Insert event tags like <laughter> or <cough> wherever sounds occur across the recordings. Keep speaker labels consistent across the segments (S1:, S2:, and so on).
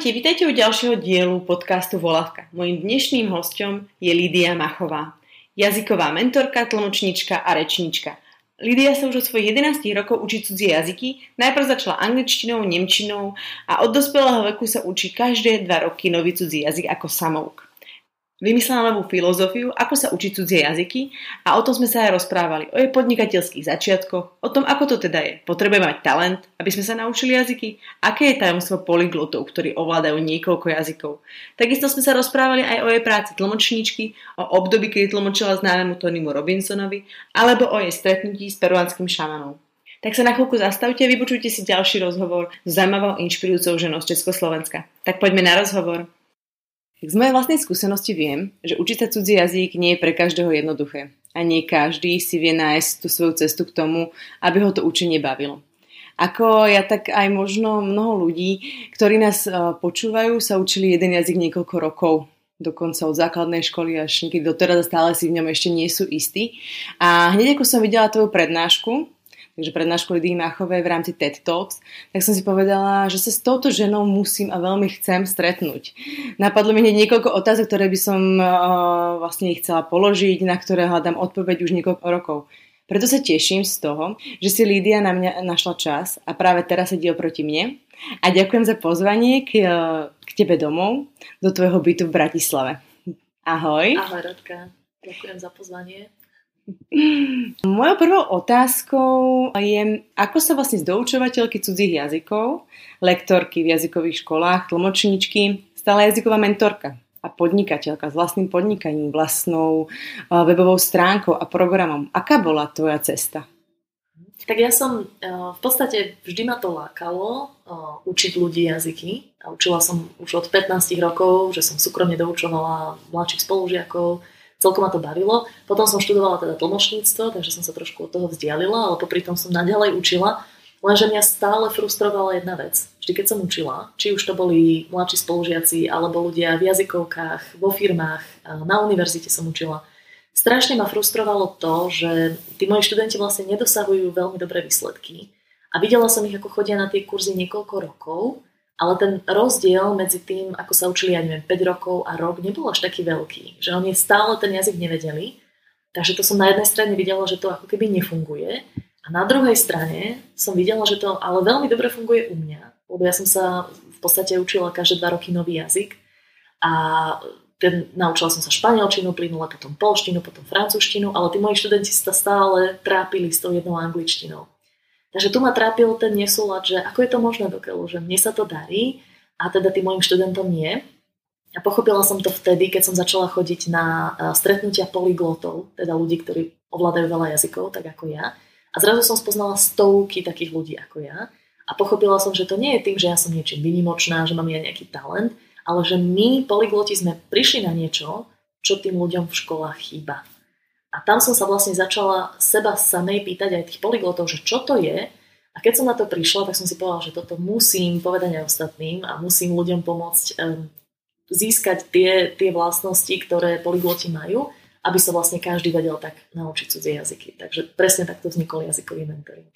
S1: Ahojte, vítajte u ďalšieho dielu podcastu Volavka. Mojím dnešným hostom je Lídia Machová, jazyková mentorka, tlmočnička a rečnička. Lídia sa už od svojich 11 rokov učí cudzie jazyky, najprv začala angličtinou, nemčinou a od dospelého veku sa učí každé dva roky nový cudzí jazyk ako samouk. Vymyslela novú filozofiu, ako sa učiť cudzie jazyky a o tom sme sa aj rozprávali, o jej podnikateľských začiatkoch, o tom, ako to teda je. Potrebujeme mať talent, aby sme sa naučili jazyky? Aké je tajomstvo polyglotov, ktorí ovládajú niekoľko jazykov? Takisto sme sa rozprávali aj o jej práci tlmočníčky, o období, kedy tlmočila známemu Tonymu Robinsonovi, alebo o jej stretnutí s peruánskym šamanom. Tak sa na chvíľku zastavte a vypočujte si ďalší rozhovor s zaujímavou inšpirujúcou ženou z Československa. Tak poďme na rozhovor. Z mojej vlastnej skúsenosti viem, že učiť sa cudzí jazyk nie je pre každého jednoduché. A nie každý si vie nájsť tú svoju cestu k tomu, aby ho to učenie bavilo. Ako ja, tak aj možno mnoho ľudí, ktorí nás e, počúvajú, sa učili jeden jazyk niekoľko rokov dokonca od základnej školy až niekedy doteraz a stále si v ňom ešte nie sú istí. A hneď ako som videla tvoju prednášku, takže prednášku Lidy Máchovej v rámci TED Talks, tak som si povedala, že sa s touto ženou musím a veľmi chcem stretnúť. Napadlo mi niekoľko otázok, ktoré by som uh, vlastne chcela položiť, na ktoré hľadám odpoveď už niekoľko rokov. Preto sa teším z toho, že si Lídia na mňa našla čas a práve teraz sedí oproti mne. A ďakujem za pozvanie k, k tebe domov, do tvojho bytu v Bratislave. Ahoj.
S2: Ahoj, Rodka. Ďakujem za pozvanie. <laughs>
S1: Mojou prvou otázkou je, ako sa vlastne z doučovateľky cudzích jazykov, lektorky v jazykových školách, tlmočníčky, stala jazyková mentorka a podnikateľka s vlastným podnikaním, vlastnou webovou stránkou a programom. Aká bola tvoja cesta?
S2: Tak ja som, v podstate vždy ma to lákalo učiť ľudí jazyky. A učila som už od 15 rokov, že som súkromne doučovala mladších spolužiakov, celkom ma to bavilo. Potom som študovala teda tlmočníctvo, takže som sa trošku od toho vzdialila, ale popri tom som naďalej učila. Lenže mňa stále frustrovala jedna vec. Vždy, keď som učila, či už to boli mladší spolužiaci, alebo ľudia v jazykovkách, vo firmách, na univerzite som učila, strašne ma frustrovalo to, že tí moji študenti vlastne nedosahujú veľmi dobré výsledky. A videla som ich, ako chodia na tie kurzy niekoľko rokov ale ten rozdiel medzi tým, ako sa učili, ja neviem, 5 rokov a rok, nebol až taký veľký. Že oni stále ten jazyk nevedeli. Takže to som na jednej strane videla, že to ako keby nefunguje. A na druhej strane som videla, že to ale veľmi dobre funguje u mňa. Lebo ja som sa v podstate učila každé dva roky nový jazyk. A ten, naučila som sa španielčinu, plynule potom polštinu, potom francúzštinu, ale tí moji študenti sa stále trápili s tou jednou angličtinou. Takže tu ma trápil ten nesúlad, že ako je to možné dokeľu, že mne sa to darí a teda tým mojim študentom nie. A pochopila som to vtedy, keď som začala chodiť na stretnutia polyglotov, teda ľudí, ktorí ovládajú veľa jazykov, tak ako ja. A zrazu som spoznala stovky takých ľudí ako ja. A pochopila som, že to nie je tým, že ja som niečím vynimočná, že mám ja nejaký talent, ale že my, polygloti, sme prišli na niečo, čo tým ľuďom v školách chýba. A tam som sa vlastne začala seba samej pýtať aj tých polyglotov, že čo to je. A keď som na to prišla, tak som si povedala, že toto musím povedať aj ostatným a musím ľuďom pomôcť um, získať tie, tie vlastnosti, ktoré polygloti majú, aby sa vlastne každý vedel tak naučiť cudzie jazyky. Takže presne takto vznikol jazykový mentoring.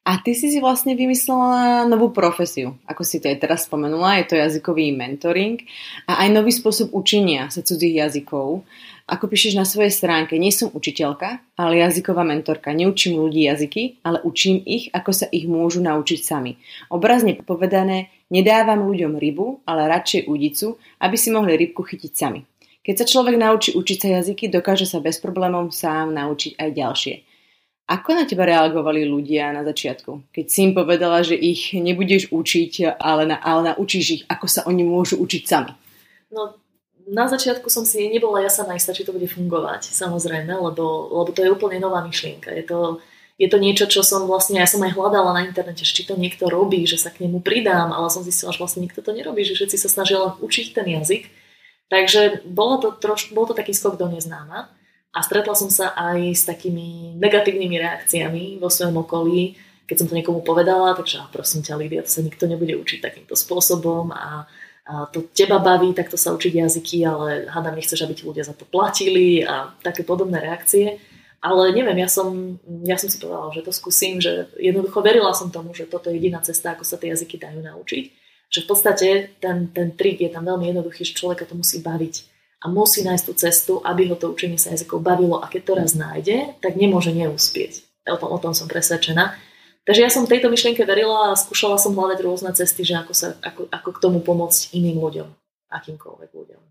S1: A ty si si vlastne vymyslela novú profesiu, ako si to aj teraz spomenula, je to jazykový mentoring a aj nový spôsob učenia sa cudzích jazykov. Ako píšeš na svojej stránke, nie som učiteľka, ale jazyková mentorka. Neučím ľudí jazyky, ale učím ich, ako sa ich môžu naučiť sami. Obrazne povedané, nedávam ľuďom rybu, ale radšej udicu, aby si mohli rybku chytiť sami. Keď sa človek naučí učiť sa jazyky, dokáže sa bez problémov sám naučiť aj ďalšie. Ako na teba reagovali ľudia na začiatku? Keď si im povedala, že ich nebudeš učiť, ale, na, ale naučíš ich, ako sa oni môžu učiť sami.
S2: No, na začiatku som si nebola ja sama istá, či to bude fungovať, samozrejme, lebo, lebo to je úplne nová myšlienka. Je to, je to niečo, čo som vlastne, ja som aj hľadala na internete, či to niekto robí, že sa k nemu pridám, ale som zistila, že vlastne nikto to nerobí, že všetci sa snažia len učiť ten jazyk. Takže bolo to, troš, bol to taký skok do neznáma a stretla som sa aj s takými negatívnymi reakciami vo svojom okolí, keď som to niekomu povedala, takže prosím ťa, Lídia, to sa nikto nebude učiť takýmto spôsobom a to teba baví takto sa učiť jazyky, ale hádam nechceš, aby ti ľudia za to platili a také podobné reakcie. Ale neviem, ja som, ja som si povedala, že to skúsim, že jednoducho verila som tomu, že toto je jediná cesta, ako sa tie jazyky dajú naučiť. Že v podstate ten, ten trik je tam veľmi jednoduchý, že človeka to musí baviť a musí nájsť tú cestu, aby ho to učenie sa jazykov bavilo a keď to raz nájde, tak nemôže neúspieť. O tom, o tom som presvedčená. Takže ja som tejto myšlienke verila a skúšala som hľadať rôzne cesty, že ako, sa, ako, ako k tomu pomôcť iným ľuďom, akýmkoľvek ľuďom.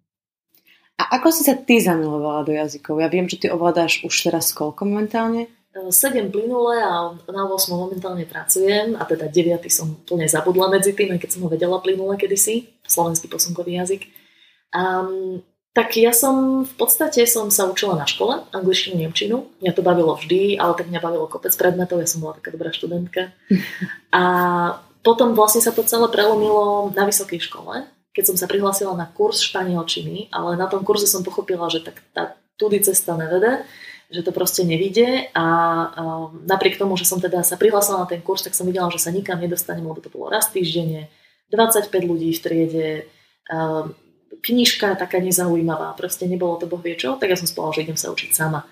S1: A ako si sa ty zamilovala do jazykov? Ja viem, že ty ovládáš už teraz koľko momentálne?
S2: 7 plynule a na 8 momentálne pracujem a teda 9 som plne zabudla medzi tým, aj keď som ho vedela plynule kedysi, slovenský posunkový jazyk. Um, tak ja som v podstate som sa učila na škole, angličtinu, nemčinu. Mňa to bavilo vždy, ale tak mňa bavilo kopec predmetov, ja som bola taká dobrá študentka. <laughs> A potom vlastne sa to celé prelomilo na vysokej škole, keď som sa prihlásila na kurz španielčiny, ale na tom kurze som pochopila, že tak tá tudy cesta nevede že to proste nevidie a um, napriek tomu, že som teda sa prihlásila na ten kurz, tak som videla, že sa nikam nedostanem, lebo to bolo raz týždenne, 25 ľudí v triede, knižka taká nezaujímavá, proste nebolo to boh vie čo, tak ja som spala, že idem sa učiť sama.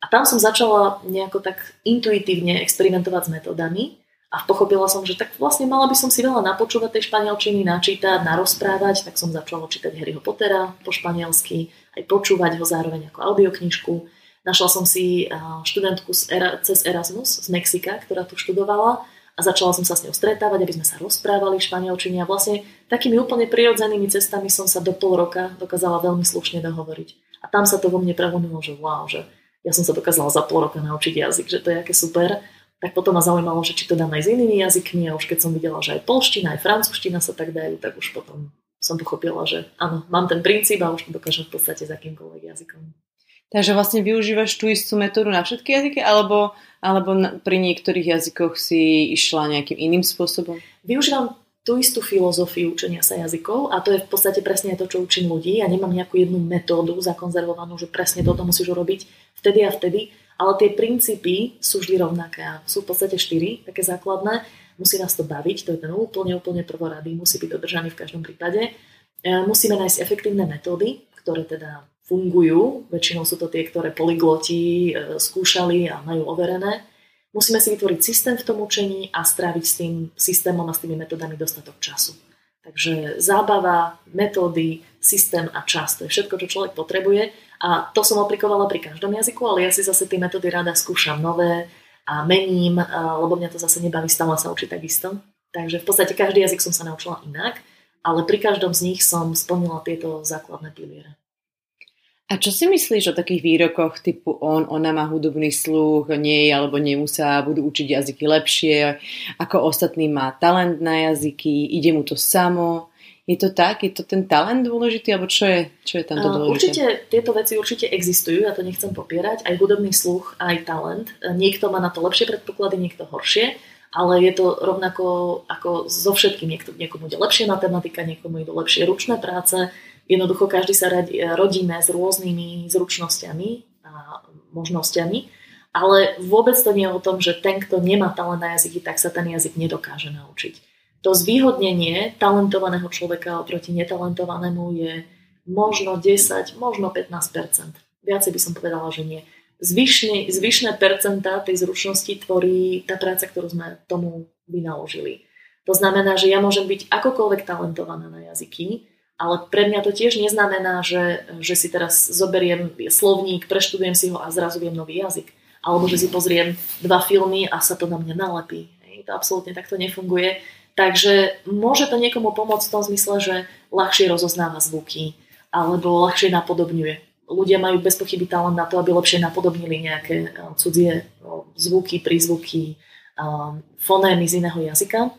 S2: A tam som začala nejako tak intuitívne experimentovať s metodami a pochopila som, že tak vlastne mala by som si veľa napočúvať tej španielčiny, načítať, narozprávať, tak som začala čítať Harryho Pottera po španielsky, aj počúvať ho zároveň ako audioknižku Našla som si študentku cez Erasmus z Mexika, ktorá tu študovala a začala som sa s ňou stretávať, aby sme sa rozprávali v španielčine a vlastne takými úplne prirodzenými cestami som sa do pol roka dokázala veľmi slušne dohovoriť. A tam sa to vo mne prelomilo, že wow, že ja som sa dokázala za pol roka naučiť jazyk, že to je aké super. Tak potom ma zaujímalo, že či to dám aj s inými jazykmi a už keď som videla, že aj polština, aj francúzština sa tak dajú, tak už potom som pochopila, že áno, mám ten princíp a už to dokážem v podstate s akýmkoľvek jazykom.
S1: Takže vlastne využívaš tú istú metódu na všetky jazyky, alebo, alebo na, pri niektorých jazykoch si išla nejakým iným spôsobom?
S2: Využívam tú istú filozofiu učenia sa jazykov a to je v podstate presne to, čo učím ľudí. Ja nemám nejakú jednu metódu zakonzervovanú, že presne toto musíš urobiť vtedy a vtedy, ale tie princípy sú vždy rovnaké a sú v podstate štyri, také základné. Musí nás to baviť, to je ten úplne, úplne prvorady, musí byť dodržaný v každom prípade. E, musíme nájsť efektívne metódy, ktoré teda fungujú, väčšinou sú to tie, ktoré polygloti e, skúšali a majú overené. Musíme si vytvoriť systém v tom učení a stráviť s tým systémom a s tými metodami dostatok času. Takže zábava, metódy, systém a čas, to je všetko, čo človek potrebuje. A to som aplikovala pri každom jazyku, ale ja si zase tie metódy rada skúšam nové a mením, lebo mňa to zase nebaví stále sa učiť takisto. Takže v podstate každý jazyk som sa naučila inak, ale pri každom z nich som splnila tieto základné piliere.
S1: A čo si myslíš o takých výrokoch typu on, ona má hudobný sluch, nie alebo nemusá, budú učiť jazyky lepšie, ako ostatný má talent na jazyky, ide mu to samo. Je to tak? Je to ten talent dôležitý? Alebo čo je, čo je tam to dôležité?
S2: Určite, tieto veci určite existujú, ja to nechcem popierať. Aj hudobný sluch, aj talent. Niekto má na to lepšie predpoklady, niekto horšie ale je to rovnako ako so všetkým. Niekto, niekomu ide lepšie matematika, niekomu idú lepšie ručné práce, Jednoducho každý sa rodíme s rôznymi zručnosťami a možnosťami, ale vôbec to nie je o tom, že ten, kto nemá talent na jazyky, tak sa ten jazyk nedokáže naučiť. To zvýhodnenie talentovaného človeka oproti netalentovanému je možno 10, možno 15 Viacej by som povedala, že nie. Zvyšne, zvyšné percentá tej zručnosti tvorí tá práca, ktorú sme tomu vynaložili. To znamená, že ja môžem byť akokoľvek talentovaná na jazyky, ale pre mňa to tiež neznamená, že, že si teraz zoberiem slovník, preštudujem si ho a zrazu viem nový jazyk. Alebo že si pozriem dva filmy a sa to na mňa nalepí. Hej, to absolútne takto nefunguje. Takže môže to niekomu pomôcť v tom zmysle, že ľahšie rozoznáva zvuky alebo ľahšie napodobňuje. Ľudia majú bez pochyby talent na to, aby lepšie napodobnili nejaké eh, cudzie eh, zvuky, prízvuky, eh, fonémy z iného jazyka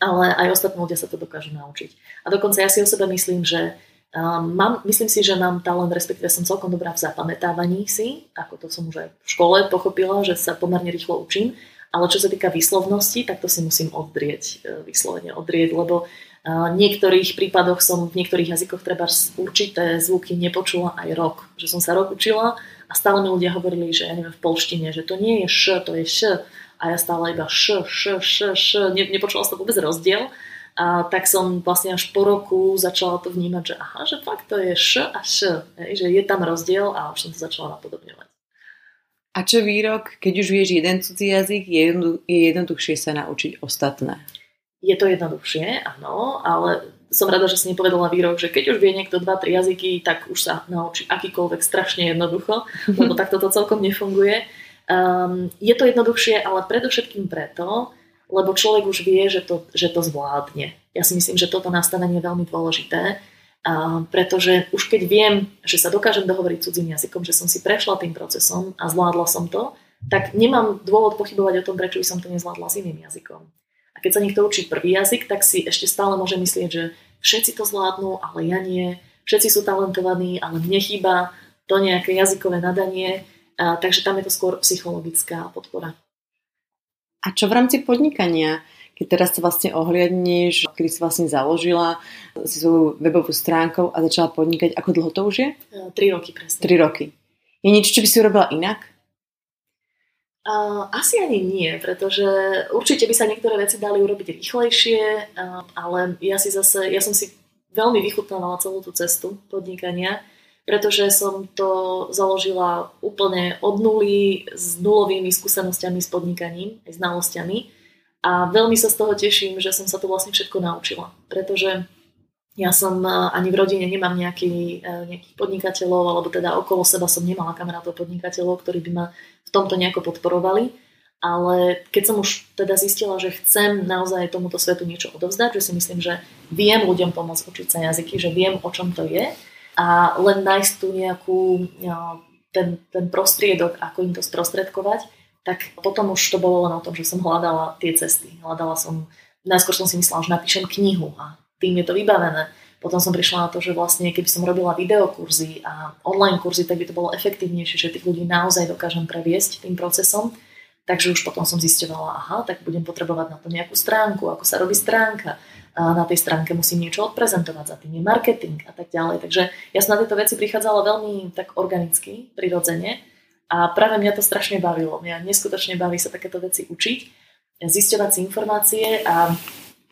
S2: ale aj ostatní ľudia sa to dokážu naučiť. A dokonca ja si o sebe myslím, že um, mám, myslím si, že mám talent, respektíve som celkom dobrá v zapamätávaní si, ako to som už aj v škole pochopila, že sa pomerne rýchlo učím, ale čo sa týka výslovnosti, tak to si musím odrieť, e, vyslovene odrieť, lebo uh, v niektorých prípadoch som v niektorých jazykoch treba určité zvuky nepočula aj rok. Že som sa rok učila a stále mi ľudia hovorili, že ja neviem v polštine, že to nie je š, to je š a ja stále iba š, š, š, š, ne, nepočula som vôbec rozdiel. A tak som vlastne až po roku začala to vnímať, že aha, že fakt to je š a š, že je tam rozdiel a už som to začala napodobňovať.
S1: A čo výrok, keď už vieš jeden cudzí jazyk, je, jednoduchšie sa naučiť ostatné?
S2: Je to jednoduchšie, áno, ale som rada, že si nepovedala výrok, že keď už vie niekto 2-3 jazyky, tak už sa naučí akýkoľvek strašne jednoducho, lebo <laughs> takto to celkom nefunguje. Um, je to jednoduchšie, ale predovšetkým preto, lebo človek už vie, že to, že to zvládne. Ja si myslím, že toto nastavenie je veľmi dôležité, uh, pretože už keď viem, že sa dokážem dohovoriť cudzím jazykom, že som si prešla tým procesom a zvládla som to, tak nemám dôvod pochybovať o tom, prečo by som to nezvládla s iným jazykom. A keď sa niekto učí prvý jazyk, tak si ešte stále môže myslieť, že všetci to zvládnu, ale ja nie. Všetci sú talentovaní, ale mne chýba to nejaké jazykové nadanie. Takže tam je to skôr psychologická podpora.
S1: A čo v rámci podnikania? Keď teraz sa vlastne ohliadneš, kedy si vlastne založila si svoju webovú stránku a začala podnikať, ako dlho to už je?
S2: E, tri roky presne.
S1: Tri roky. Je niečo, čo by si urobila inak?
S2: Uh, asi ani nie, pretože určite by sa niektoré veci dali urobiť rýchlejšie, uh, ale ja si zase, ja som si veľmi vychutnávala celú tú cestu podnikania, pretože som to založila úplne od nuly s nulovými skúsenosťami s podnikaním, aj znalosťami a veľmi sa z toho teším, že som sa to vlastne všetko naučila, pretože ja som ani v rodine nemám nejaký, e, nejakých podnikateľov, alebo teda okolo seba som nemala kamarátov podnikateľov, ktorí by ma v tomto nejako podporovali. Ale keď som už teda zistila, že chcem naozaj tomuto svetu niečo odovzdať, že si myslím, že viem ľuďom pomôcť učiť sa jazyky, že viem, o čom to je a len nájsť tu nejakú, ten, ten prostriedok, ako im to sprostredkovať, tak potom už to bolo len o tom, že som hľadala tie cesty. Hľadala som, najskôr som si myslela, že napíšem knihu a tým je to vybavené. Potom som prišla na to, že vlastne keby som robila videokurzy a online kurzy, tak by to bolo efektívnejšie, že tých ľudí naozaj dokážem previesť tým procesom. Takže už potom som zisťovala, aha, tak budem potrebovať na to nejakú stránku, ako sa robí stránka. Na tej stránke musím niečo odprezentovať, za tým je marketing a tak ďalej. Takže ja som na tieto veci prichádzala veľmi tak organicky, prirodzene. A práve mňa to strašne bavilo. Mňa neskutočne baví sa takéto veci učiť, zisťovať si informácie a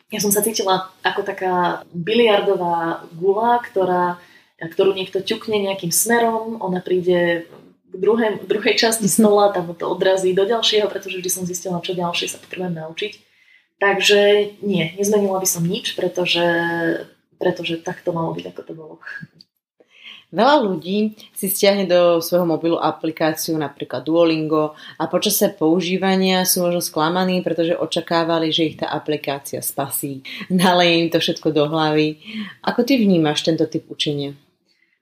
S2: ja som sa cítila ako taká biliardová gula, ktorá, ktorú niekto ťukne nejakým smerom, ona príde k druhej, druhej časti mhm. stola, tam to odrazí do ďalšieho, pretože vždy som zistila, čo ďalšie sa potrebujem naučiť. Takže nie, nezmenila by som nič, pretože, pretože tak to malo byť, ako to bolo.
S1: Veľa ľudí si stiahne do svojho mobilu aplikáciu napríklad Duolingo a počasie používania sú možno sklamaní, pretože očakávali, že ich tá aplikácia spasí. <laughs> Naleje im to všetko do hlavy. Ako ty vnímaš tento typ učenia?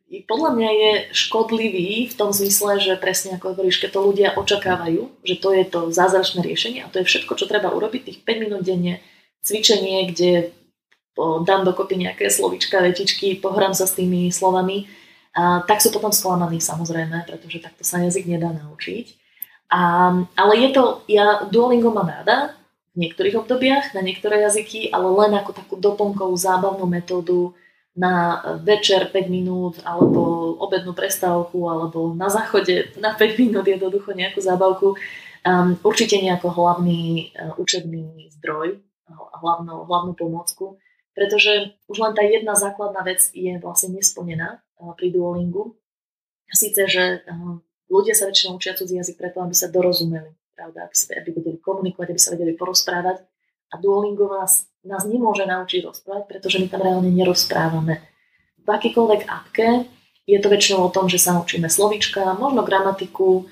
S2: Podľa mňa je škodlivý v tom zmysle, že presne ako hovoríš, keď to ľudia očakávajú, že to je to zázračné riešenie a to je všetko, čo treba urobiť, tých 5 minút denne, cvičenie, kde dám dokopy nejaké slovička, vetičky, pohrám sa s tými slovami a, tak sú potom sklamaní samozrejme, pretože takto sa jazyk nedá naučiť. A, ale je to, ja Duolingo mám rada v niektorých obdobiach na niektoré jazyky, ale len ako takú doplnkovú zábavnú metódu na večer 5 minút alebo obednú prestávku alebo na záchode na 5 minút jednoducho nejakú zábavku. Um, určite nejako hlavný uh, učebný zdroj, hlavnú, hlavnú pomôcku, pretože už len tá jedna základná vec je vlastne nesplnená pri Duolingu. A síce, že ľudia sa väčšinou učia cudzí jazyk preto, aby sa dorozumeli, pravda, aby, aby vedeli komunikovať, aby sa vedeli porozprávať. A Duolingo nás, nemôže naučiť rozprávať, pretože my tam reálne nerozprávame. V akýkoľvek apke je to väčšinou o tom, že sa naučíme slovička, možno gramatiku,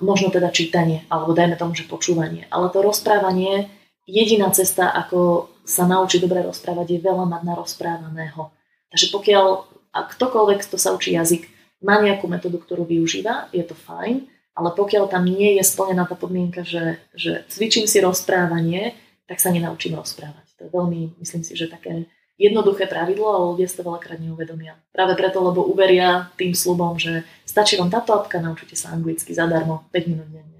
S2: možno teda čítanie, alebo dajme tomu, že počúvanie. Ale to rozprávanie, jediná cesta, ako sa naučiť dobre rozprávať, je veľa mať na rozprávaného. Takže pokiaľ a ktokoľvek, kto sa učí jazyk, má nejakú metódu, ktorú využíva, je to fajn, ale pokiaľ tam nie je splnená tá podmienka, že, že cvičím si rozprávanie, tak sa nenaučím rozprávať. To je veľmi, myslím si, že také jednoduché pravidlo, ale ľudia to veľakrát neuvedomia. Práve preto, lebo uveria tým slubom, že stačí vám táto apka, naučite sa anglicky zadarmo 5 minút denne.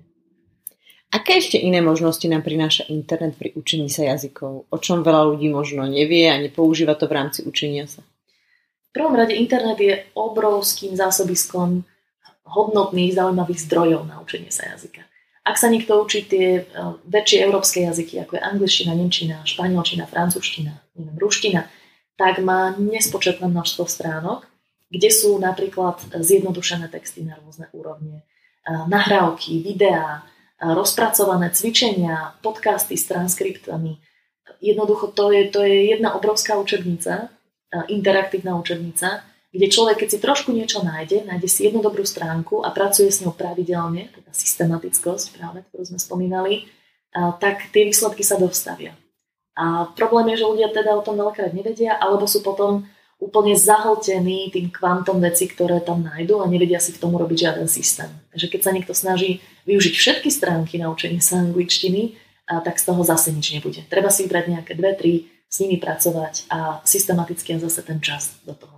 S1: Aké ešte iné možnosti nám prináša internet pri učení sa jazykov? O čom veľa ľudí možno nevie a nepoužíva to v rámci učenia sa?
S2: prvom rade internet je obrovským zásobiskom hodnotných, zaujímavých zdrojov na učenie sa jazyka. Ak sa niekto učí tie uh, väčšie európske jazyky, ako je angličtina, nemčina, španielčina, francúzština, neviem, ruština, tak má nespočetné množstvo stránok, kde sú napríklad zjednodušené texty na rôzne úrovne, uh, nahrávky, videá, rozpracované cvičenia, podcasty s transkriptami, jednoducho to je, to je jedna obrovská učebnica, interaktívna učebnica, kde človek, keď si trošku niečo nájde, nájde si jednu dobrú stránku a pracuje s ňou pravidelne, teda systematickosť práve, ktorú sme spomínali, tak tie výsledky sa dostavia. A problém je, že ľudia teda o tom veľakrát nevedia, alebo sú potom úplne zahltení tým kvantom veci, ktoré tam nájdú a nevedia si v tomu robiť žiaden systém. Takže keď sa niekto snaží využiť všetky stránky na učenie sa angličtiny, tak z toho zase nič nebude. Treba si vybrať nejaké dve, tri, s nimi pracovať a systematicky a zase ten čas do toho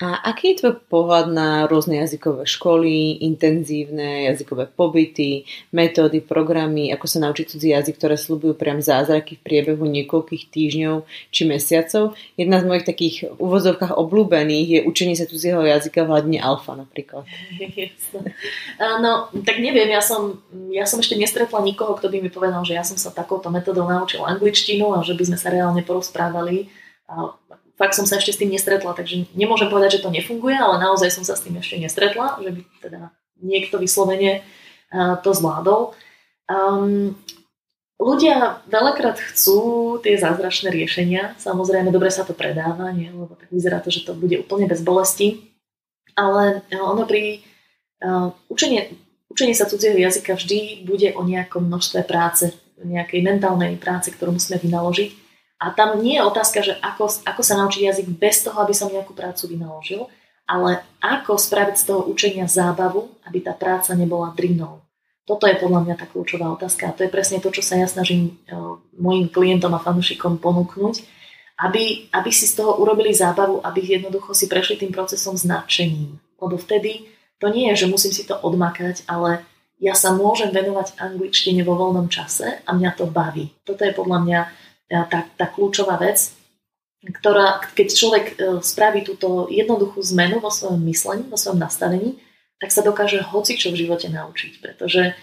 S1: a aký je tvoj pohľad na rôzne jazykové školy, intenzívne jazykové pobyty, metódy, programy, ako sa naučiť cudzí jazyk, ktoré slúbujú priam zázraky v priebehu niekoľkých týždňov či mesiacov? Jedna z mojich takých uvozovkách obľúbených je učenie sa cudzieho jazyka v hladine alfa napríklad. <laughs>
S2: No, tak neviem, ja som, ja som ešte nestretla nikoho, kto by mi povedal, že ja som sa takouto metodou naučil angličtinu a že by sme sa reálne porozprávali fakt som sa ešte s tým nestretla, takže nemôžem povedať, že to nefunguje, ale naozaj som sa s tým ešte nestretla, že by teda niekto vyslovene to zvládol. Um, ľudia veľakrát chcú tie zázračné riešenia, samozrejme dobre sa to predáva, nie? lebo tak vyzerá to, že to bude úplne bez bolesti, ale ono pri uh, učenie, učenie sa cudzieho jazyka vždy bude o nejakom množstve práce, nejakej mentálnej práce, ktorú musíme vynaložiť a tam nie je otázka, že ako, ako sa naučiť jazyk bez toho, aby som nejakú prácu vynaložil, ale ako spraviť z toho učenia zábavu, aby tá práca nebola drinou. Toto je podľa mňa tá kľúčová otázka a to je presne to, čo sa ja snažím uh, mojim klientom a fanúšikom ponúknuť, aby, aby si z toho urobili zábavu, aby jednoducho si prešli tým procesom s nadšením. Lebo vtedy to nie je, že musím si to odmakať, ale ja sa môžem venovať angličtine vo voľnom čase a mňa to baví. Toto je podľa mňa tá, tá kľúčová vec, ktorá, keď človek e, spraví túto jednoduchú zmenu vo svojom myslení, vo svojom nastavení, tak sa dokáže hoci čo v živote naučiť, pretože e,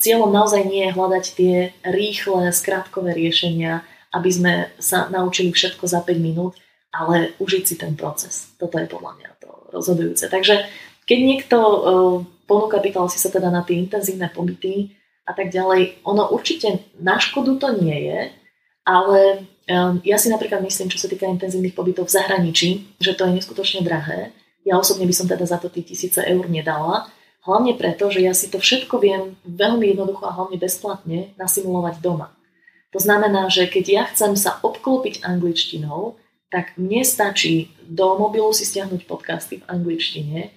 S2: cieľom naozaj nie je hľadať tie rýchle, skrátkové riešenia, aby sme sa naučili všetko za 5 minút, ale užiť si ten proces. Toto je podľa mňa to rozhodujúce. Takže keď niekto e, ponúka, pýtal si sa teda na tie intenzívne pobyty a tak ďalej, ono určite na škodu to nie je, ale um, ja si napríklad myslím, čo sa týka intenzívnych pobytov v zahraničí, že to je neskutočne drahé. Ja osobne by som teda za to tých tisíce eur nedala. Hlavne preto, že ja si to všetko viem veľmi jednoducho a hlavne bezplatne nasimulovať doma. To znamená, že keď ja chcem sa obklopiť angličtinou, tak mne stačí do mobilu si stiahnuť podcasty v angličtine,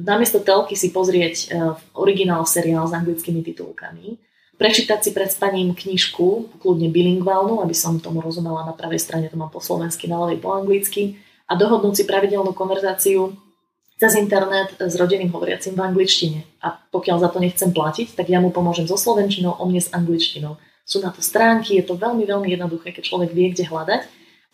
S2: namiesto telky si pozrieť originál seriál s anglickými titulkami prečítať si pred spaním knižku, kľudne bilingválnu, aby som tomu rozumela na pravej strane, to mám po slovensky, na ľavej po anglicky a dohodnúť si pravidelnú konverzáciu cez internet s rodinným hovoriacim v angličtine. A pokiaľ za to nechcem platiť, tak ja mu pomôžem so slovenčinou, o mne s angličtinou. Sú na to stránky, je to veľmi, veľmi jednoduché, keď človek vie, kde hľadať.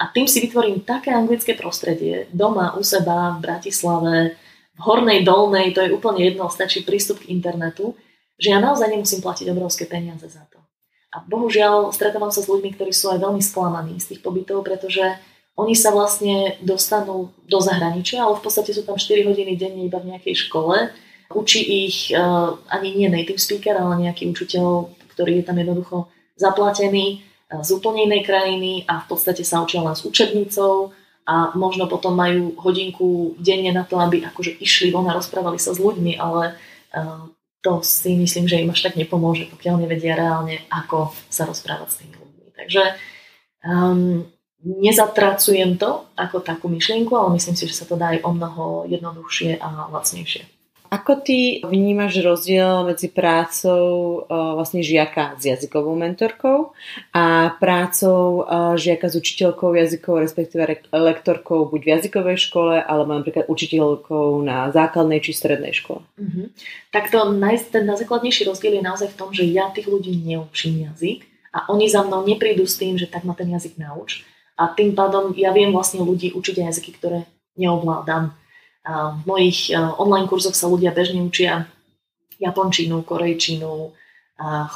S2: A tým si vytvorím také anglické prostredie, doma, u seba, v Bratislave, v Hornej, Dolnej, to je úplne jedno, stačí prístup k internetu, že ja naozaj nemusím platiť obrovské peniaze za to. A bohužiaľ stretávam sa s ľuďmi, ktorí sú aj veľmi sklamaní z tých pobytov, pretože oni sa vlastne dostanú do zahraničia, ale v podstate sú tam 4 hodiny denne iba v nejakej škole. Učí ich uh, ani nie native speaker, ale nejaký učiteľ, ktorý je tam jednoducho zaplatený uh, z úplne inej krajiny a v podstate sa učia len s učebnicou a možno potom majú hodinku denne na to, aby akože išli von a rozprávali sa s ľuďmi, ale uh, to si myslím, že im až tak nepomôže, pokiaľ nevedia reálne, ako sa rozprávať s tými ľuďmi. Takže um, nezatracujem to ako takú myšlienku, ale myslím si, že sa to dá aj o mnoho jednoduchšie a lacnejšie.
S1: Ako ty vnímaš rozdiel medzi prácou uh, vlastne žiaka s jazykovou mentorkou a prácou uh, žiaka s učiteľkou jazykov, respektíve lektorkou buď v jazykovej škole, alebo napríklad učiteľkou na základnej či strednej škole?
S2: Uh-huh. Tak to naj, ten najzákladnejší rozdiel je naozaj v tom, že ja tých ľudí neučím jazyk a oni za mnou neprídu s tým, že tak ma ten jazyk nauč. A tým pádom ja viem vlastne ľudí učiť jazyky, ktoré neovládam v mojich online kurzoch sa ľudia bežne učia japončinu, korejčinu,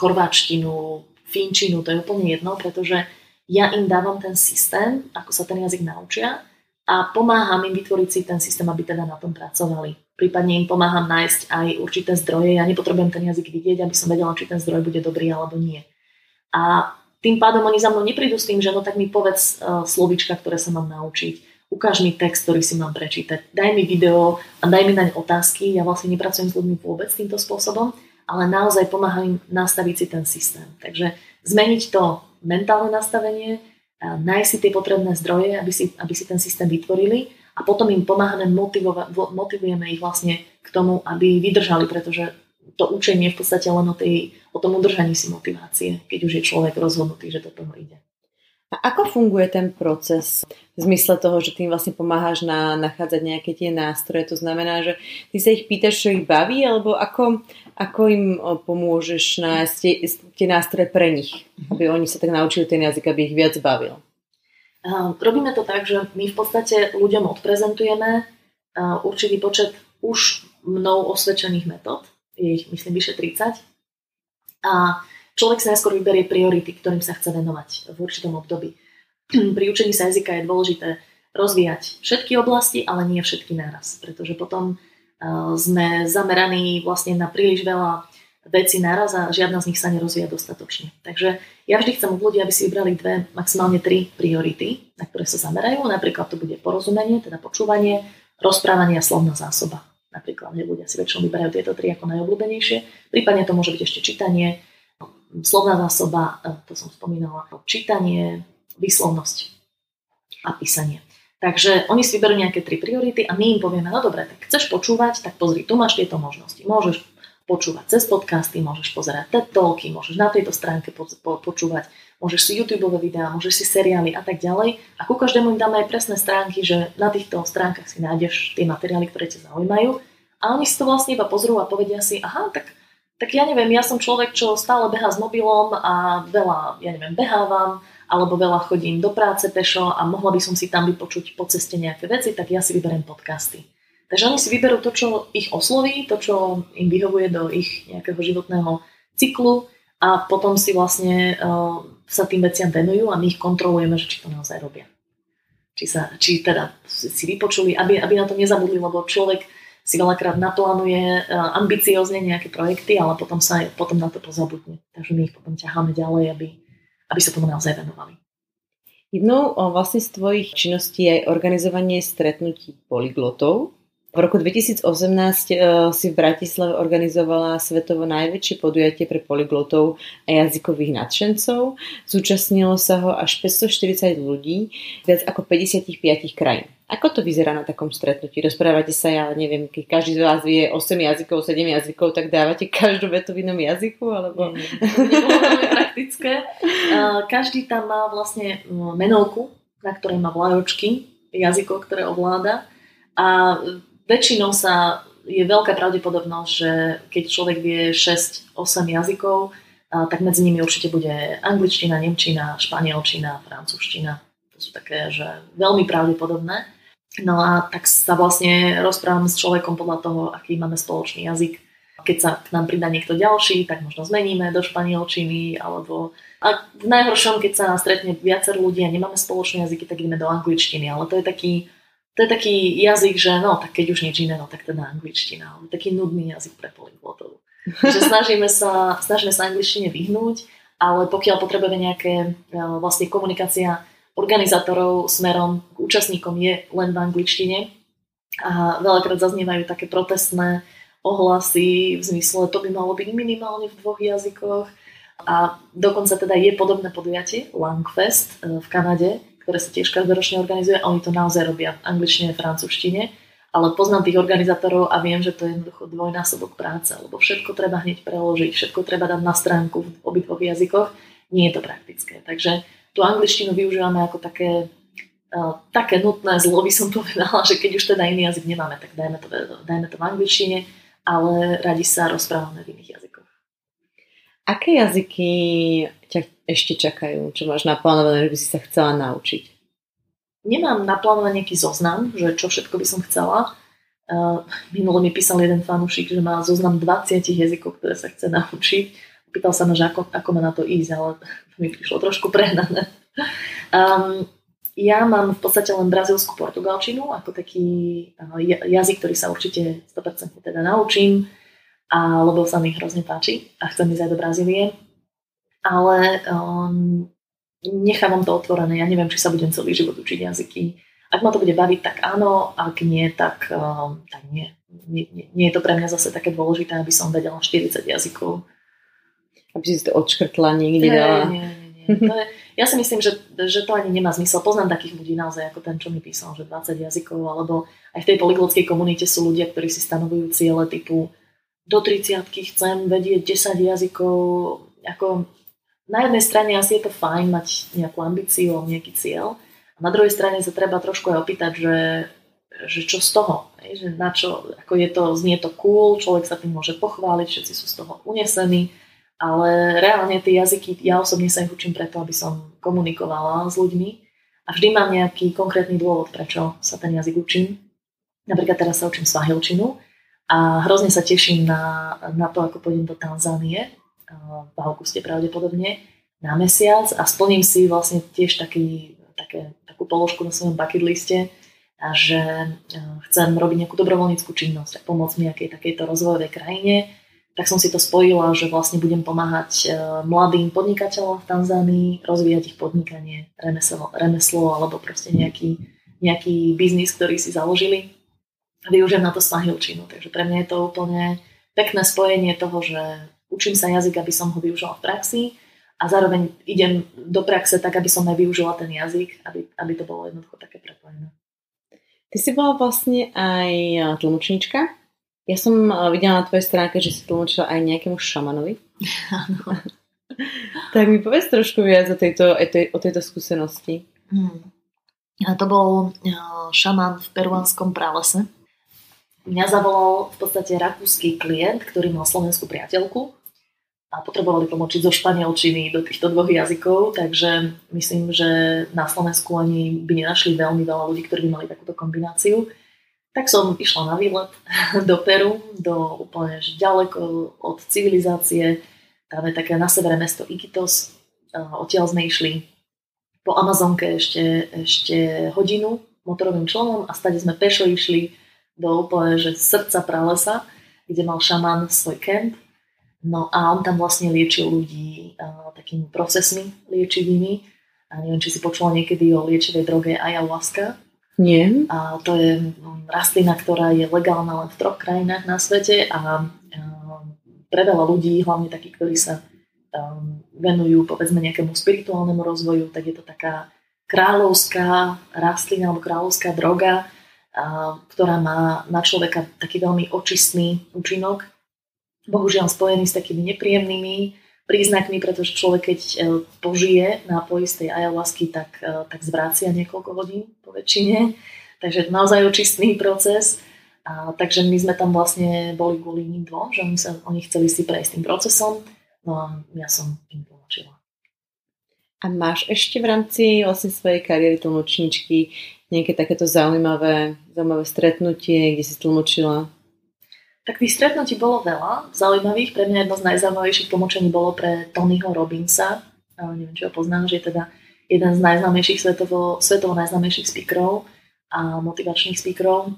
S2: chorváčtinu, finčinu, to je úplne jedno, pretože ja im dávam ten systém, ako sa ten jazyk naučia a pomáham im vytvoriť si ten systém, aby teda na tom pracovali. Prípadne im pomáham nájsť aj určité zdroje. Ja nepotrebujem ten jazyk vidieť, aby som vedela, či ten zdroj bude dobrý alebo nie. A tým pádom oni za mnou neprídu s tým, že no tak mi povedz uh, slovička, ktoré sa mám naučiť. Ukáž mi text, ktorý si mám prečítať. Daj mi video a daj mi naň otázky. Ja vlastne nepracujem s ľuďmi vôbec týmto spôsobom, ale naozaj pomáham im nastaviť si ten systém. Takže zmeniť to mentálne nastavenie, nájsť si tie potrebné zdroje, aby si, aby si ten systém vytvorili a potom im pomáhame, motivujeme ich vlastne k tomu, aby vydržali, pretože to učenie je v podstate len o, tej, o tom udržaní si motivácie, keď už je človek rozhodnutý, že do toho ide.
S1: A ako funguje ten proces v zmysle toho, že tým vlastne pomáhaš na nachádzať nejaké tie nástroje? To znamená, že ty sa ich pýtaš, čo ich baví, alebo ako, ako im pomôžeš nájsť tie, tie nástroje pre nich, aby oni sa tak naučili ten jazyk, aby ich viac bavil?
S2: Robíme to tak, že my v podstate ľuďom odprezentujeme určitý počet už mnou osvedčených metód, je ich myslím vyše 30. A človek sa najskôr vyberie priority, ktorým sa chce venovať v určitom období. <clears throat> Pri učení sa jazyka je dôležité rozvíjať všetky oblasti, ale nie všetky naraz, pretože potom sme zameraní vlastne na príliš veľa vecí naraz a žiadna z nich sa nerozvíja dostatočne. Takže ja vždy chcem od ľudí, aby si vybrali dve, maximálne tri priority, na ktoré sa zamerajú. Napríklad to bude porozumenie, teda počúvanie, rozprávanie a slovná zásoba. Napríklad ľudia si väčšinou vyberajú tieto tri ako najobľúbenejšie. Prípadne to môže byť ešte čítanie, slovná zásoba, e, to som spomínala, čítanie, výslovnosť a písanie. Takže oni si vyberú nejaké tri priority a my im povieme, no dobre, tak chceš počúvať, tak pozri, tu máš tieto možnosti. Môžeš počúvať cez podcasty, môžeš pozerať TED Talky, môžeš na tejto stránke po, po, počúvať, môžeš si YouTube videá, môžeš si seriály a tak ďalej. A ku každému im dáme aj presné stránky, že na týchto stránkach si nájdeš tie materiály, ktoré ťa zaujímajú. A oni si to vlastne iba pozrú a povedia si, aha, tak, tak ja neviem, ja som človek, čo stále behá s mobilom a veľa, ja neviem, behávam, alebo veľa chodím do práce pešo a mohla by som si tam vypočuť po ceste nejaké veci, tak ja si vyberiem podcasty. Takže oni si vyberú to, čo ich osloví, to, čo im vyhovuje do ich nejakého životného cyklu a potom si vlastne uh, sa tým veciam venujú a my ich kontrolujeme, že či to naozaj robia. Či, sa, či teda si vypočuli, aby, aby na to nezabudli, lebo človek si veľakrát naplánuje uh, ambiciozne nejaké projekty, ale potom sa potom na to pozabudne. Takže my ich potom ťaháme ďalej, aby, aby sa tomu naozaj venovali.
S1: Jednou vlastne z tvojich činností je organizovanie stretnutí polyglotov. V roku 2018 uh, si v Bratislave organizovala svetovo najväčšie podujatie pre polyglotov a jazykových nadšencov. Zúčastnilo sa ho až 540 ľudí viac ako 55 krajín. Ako to vyzerá na takom stretnutí? Rozprávate sa, ja neviem, keď každý z vás vie 8 jazykov, 7 jazykov, tak dávate každú vetu v inom jazyku? Alebo...
S2: Nie. To praktické. <laughs> Každý tam má vlastne menovku, na ktorej má vlajočky jazykov, ktoré ovláda. A väčšinou sa je veľká pravdepodobnosť, že keď človek vie 6-8 jazykov, tak medzi nimi určite bude angličtina, nemčina, španielčina, francúzština. To sú také, že veľmi pravdepodobné. No a tak sa vlastne rozprávam s človekom podľa toho, aký máme spoločný jazyk. Keď sa k nám pridá niekto ďalší, tak možno zmeníme do španielčiny, alebo a v najhoršom, keď sa stretne viacer ľudí a nemáme spoločné jazyky, tak ideme do angličtiny. Ale to je taký to je taký jazyk, že no, tak keď už nič iné, no tak teda angličtina, ale taký nudný jazyk pre polyglotov. že <laughs> snažíme sa, snažíme sa angličtine vyhnúť, ale pokiaľ potrebujeme nejaké e, vlastne komunikácia organizátorov smerom k účastníkom je len v angličtine a veľakrát zaznievajú také protestné ohlasy v zmysle, to by malo byť minimálne v dvoch jazykoch. A dokonca teda je podobné podujatie, Langfest e, v Kanade, ktoré sa tiež každoročne organizuje a oni to naozaj robia v angličtine a francúzštine. Ale poznám tých organizátorov a viem, že to je jednoducho dvojnásobok práce, lebo všetko treba hneď preložiť, všetko treba dať na stránku v obidvoch jazykoch. Nie je to praktické. Takže tú angličtinu využívame ako také, uh, také nutné zlo, by som <laughs> povedala, že keď už teda iný jazyk nemáme, tak dajme to, dajme to v angličtine, ale radi sa rozprávame v iných jazykoch.
S1: Aké jazyky ťa ešte čakajú? Čo máš naplánované, že by si sa chcela naučiť?
S2: Nemám naplánovaný nejaký zoznam, že čo všetko by som chcela. Uh, minule mi písal jeden fanúšik, že má zoznam 20 jazykov, ktoré sa chce naučiť. Pýtal sa ma, že ako, ako má na to ísť, ale to <laughs> mi prišlo trošku prehnané. Um, ja mám v podstate len brazilskú portugalčinu ako taký uh, jazyk, ktorý sa určite 100% teda naučím, a, lebo sa mi hrozne páči a chcem ísť aj do Brazílie ale um, nechávam to otvorené. Ja neviem, či sa budem celý život učiť jazyky. Ak ma to bude baviť, tak áno, ak nie, tak, um, tak nie. Nie, nie. nie je to pre mňa zase také dôležité, aby som vedela 40 jazykov.
S1: Aby si to odškrtla niekde dala.
S2: Nie, nie, nie. To je, ja si myslím, že, že to ani nemá zmysel. Poznám takých ľudí naozaj, ako ten, čo mi písal, že 20 jazykov, alebo aj v tej polyglotskej komunite sú ľudia, ktorí si stanovujú ciele typu do 30 chcem vedieť 10 jazykov. Ako, na jednej strane asi je to fajn mať nejakú ambíciu, nejaký cieľ, a na druhej strane sa treba trošku aj opýtať, že, že čo z toho, že na čo, ako je to, znie to cool, človek sa tým môže pochváliť, všetci sú z toho unesení, ale reálne tie jazyky, ja osobne sa ich učím preto, aby som komunikovala s ľuďmi a vždy mám nejaký konkrétny dôvod, prečo sa ten jazyk učím. Napríklad teraz sa učím svahilčinu a hrozne sa teším na, na to, ako pôjdem do Tanzánie v auguste pravdepodobne na mesiac a splním si vlastne tiež taký, také takú položku na svojom bucket liste že e, chcem robiť nejakú dobrovoľníckú činnosť a pomôcť nejakej takejto rozvojovej krajine, tak som si to spojila, že vlastne budem pomáhať e, mladým podnikateľom v Tanzánii rozvíjať ich podnikanie, remeslo, remeslo alebo proste nejaký, nejaký biznis, ktorý si založili a využijem na to smahilčinu. Takže pre mňa je to úplne pekné spojenie toho, že učím sa jazyk, aby som ho využila v praxi a zároveň idem do praxe tak, aby som aj využila ten jazyk, aby, aby to bolo jednoducho také prepojené.
S1: Ty si bola vlastne aj tlmočníčka. Ja som videla na tvojej stránke, že si tlmočila aj nejakému šamanovi.
S2: Áno. <laughs>
S1: tak mi povedz trošku viac o tejto, o tejto skúsenosti. Hmm.
S2: A to bol šaman v peruánskom pralese. Mňa zavolal v podstate rakúsky klient, ktorý mal slovenskú priateľku a potrebovali tlmočiť zo španielčiny do týchto dvoch jazykov, takže myslím, že na Slovensku ani by nenašli veľmi veľa ľudí, ktorí by mali takúto kombináciu. Tak som išla na výlet <laughs> do Peru, do úplne ďaleko od civilizácie. Tam je také na severe mesto Iquitos. Odtiaľ sme išli po Amazonke ešte, ešte hodinu motorovým členom a stade sme pešo išli do úplne že srdca pralesa, kde mal šaman svoj kemp No a on tam vlastne liečil ľudí uh, takými procesmi liečivými. A neviem, či si počula niekedy o liečivej droge ayahuasca.
S1: Nie.
S2: A to je mm, rastlina, ktorá je legálna len v troch krajinách na svete a pre veľa ľudí, hlavne takí, ktorí sa um, venujú povedzme nejakému spirituálnemu rozvoju, tak je to taká kráľovská rastlina alebo kráľovská droga, uh, ktorá má na človeka taký veľmi očistný účinok bohužiaľ spojený s takými nepríjemnými príznakmi, pretože človek, keď e, požije nápoj z tej ayahuasky, tak, e, tak zvrácia niekoľko hodín po väčšine. Takže naozaj očistný proces. A, takže my sme tam vlastne boli kvôli ním dvom, že oni, sa, oni chceli si prejsť tým procesom, no a ja som im tlmočila.
S1: A máš ešte v rámci vlastne svojej kariéry tlmočničky nejaké takéto zaujímavé, zaujímavé stretnutie, kde si tlmočila
S2: tak tých stretnutí bolo veľa zaujímavých. Pre mňa jedno z najzaujímavejších tlmočení bolo pre Tonyho Robinsa. Neviem, či ho poznáš, že je teda jeden z najznámejších svetovo, svetovo najznámejších speakerov a motivačných speakerov.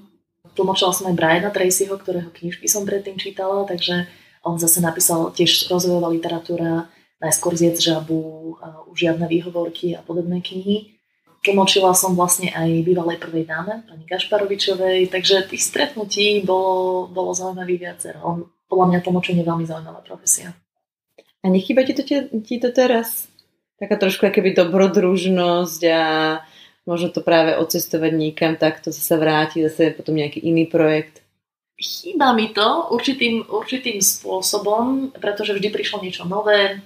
S2: Tlmočila som aj Briana Tracyho, ktorého knižky som predtým čítala, takže on zase napísal tiež rozvojová literatúra, najskôr zjedz žabu, už žiadne výhovorky a podobné knihy. Tlmočila som vlastne aj bývalej prvej dáme, pani Gašparovičovej, takže tých stretnutí bolo, bolo zaujímavých viacero. On, podľa mňa tlmočenie je veľmi zaujímavá profesia.
S1: A nechýba ti to, ti to teraz? Taká trošku keby dobrodružnosť a možno to práve odcestovať niekam, tak to sa vráti zase potom nejaký iný projekt.
S2: Chýba mi to určitým, určitým spôsobom, pretože vždy prišlo niečo nové,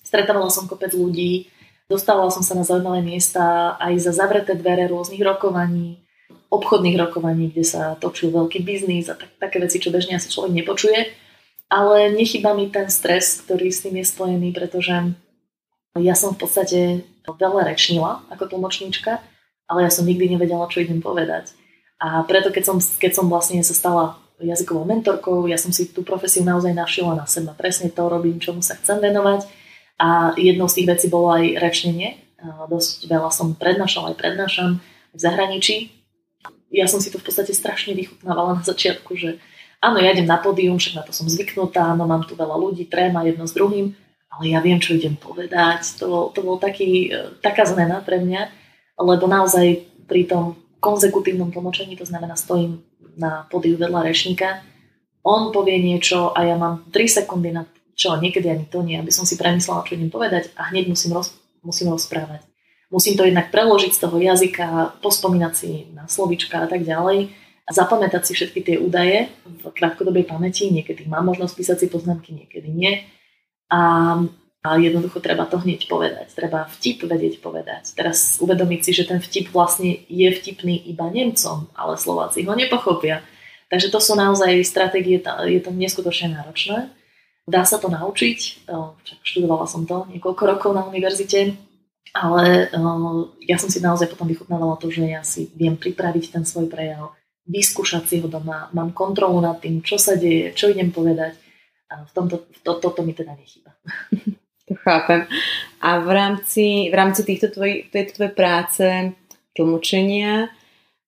S2: stretávala som kopec ľudí, Dostávala som sa na zaujímavé miesta aj za zavreté dvere rôznych rokovaní, obchodných rokovaní, kde sa točil veľký biznis a tak, také veci, čo bežne asi človek nepočuje. Ale nechyba mi ten stres, ktorý s tým je spojený, pretože ja som v podstate veľa rečnila ako tlmočníčka, ale ja som nikdy nevedela, čo idem povedať. A preto, keď som, keď som vlastne sa stala jazykovou mentorkou, ja som si tú profesiu naozaj našila na seba. Presne to robím, čomu sa chcem venovať a jednou z tých vecí bolo aj rečnenie. Dosť veľa som prednášala, aj prednášam v zahraničí. Ja som si to v podstate strašne vychutnávala na začiatku, že áno, ja idem na pódium, však na to som zvyknutá, áno, mám tu veľa ľudí, tréma jedno s druhým, ale ja viem, čo idem povedať. To bol, to bol taký, e, taká zmena pre mňa, lebo naozaj pri tom konzekutívnom tlmočení, to znamená stojím na podiu vedľa rečníka, on povie niečo a ja mám 3 sekundy na čo, niekedy ani to nie, aby som si premyslela, čo idem povedať a hneď musím, roz, musím rozprávať. Musím to jednak preložiť z toho jazyka, pospomínať si na slovička a tak ďalej a zapamätať si všetky tie údaje v krátkodobej pamäti. Niekedy mám možnosť písať si poznámky, niekedy nie. A, a jednoducho treba to hneď povedať. Treba vtip vedieť povedať. Teraz uvedomiť si, že ten vtip vlastne je vtipný iba Nemcom, ale Slováci ho nepochopia. Takže to sú naozaj stratégie, je to neskutočne náročné. Dá sa to naučiť, študovala som to niekoľko rokov na univerzite, ale ja som si naozaj potom vychutnávala to, že ja si viem pripraviť ten svoj prejav, vyskúšať si ho doma, mám kontrolu nad tým, čo sa deje, čo idem povedať. A v tomto, to, toto mi teda nechýba. <laughs>
S1: To chápem. A v rámci, v rámci týchto tvoj, tejto tvojej práce tlmočenia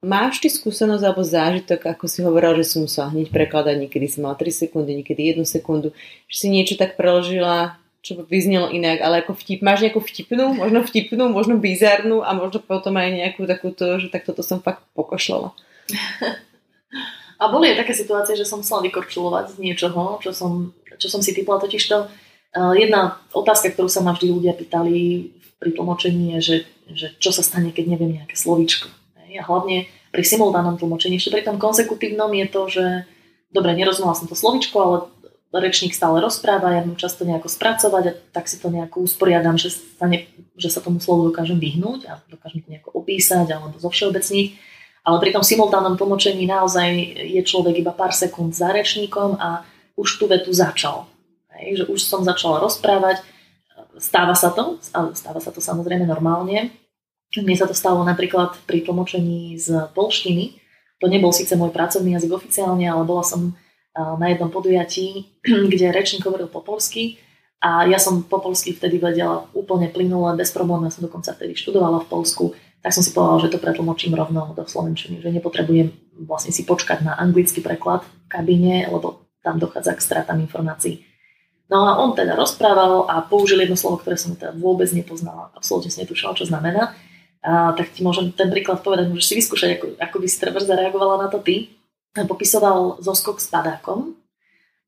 S1: Máš ty skúsenosť alebo zážitok, ako si hovorila, že si musela hneď prekladať, niekedy si mala 3 sekundy, niekedy 1 sekundu, že si niečo tak preložila, čo by vyznelo inak, ale ako vtip, máš nejakú vtipnú, možno vtipnú, možno bizarnú a možno potom aj nejakú takúto, že tak toto som fakt pokošľala. <laughs>
S2: A boli aj také situácie, že som musela vykorčulovať z niečoho, čo som, čo som si typla totiž to. Uh, jedna otázka, ktorú sa ma vždy ľudia pýtali pri tlmočení je, že, že čo sa stane, keď neviem nejaké slovíčko hlavne pri simultánom tlmočení, ešte pri tom konsekutívnom je to, že dobre, nerozumela som to slovičko, ale rečník stále rozpráva, ja mu často nejako spracovať a tak si to nejako usporiadam, že sa, že sa tomu slovu dokážem vyhnúť a dokážem to nejako opísať alebo zo všeobecniť. Ale pri tom simultánnom tlmočení naozaj je človek iba pár sekúnd za rečníkom a už tú vetu začal. Hej, že už som začala rozprávať, stáva sa to, stáva sa to samozrejme normálne, mne sa to stalo napríklad pri tlmočení z polštiny. To nebol síce môj pracovný jazyk oficiálne, ale bola som na jednom podujatí, <clears throat> kde rečník hovoril po polsky a ja som po polsky vtedy vedela úplne plynule, bez problémov, ja som dokonca vtedy študovala v Polsku, tak som si povedala, že to pretlmočím rovno do slovenčiny, že nepotrebujem vlastne si počkať na anglický preklad v kabíne, lebo tam dochádza k stratám informácií. No a on teda rozprával a použil jedno slovo, ktoré som teda vôbec nepoznala, absolútne si netušila, čo znamená tak ti môžem ten príklad povedať, môžeš si vyskúšať, ako, ako by si treba zareagovala na to ty. Popisoval zoskok s padákom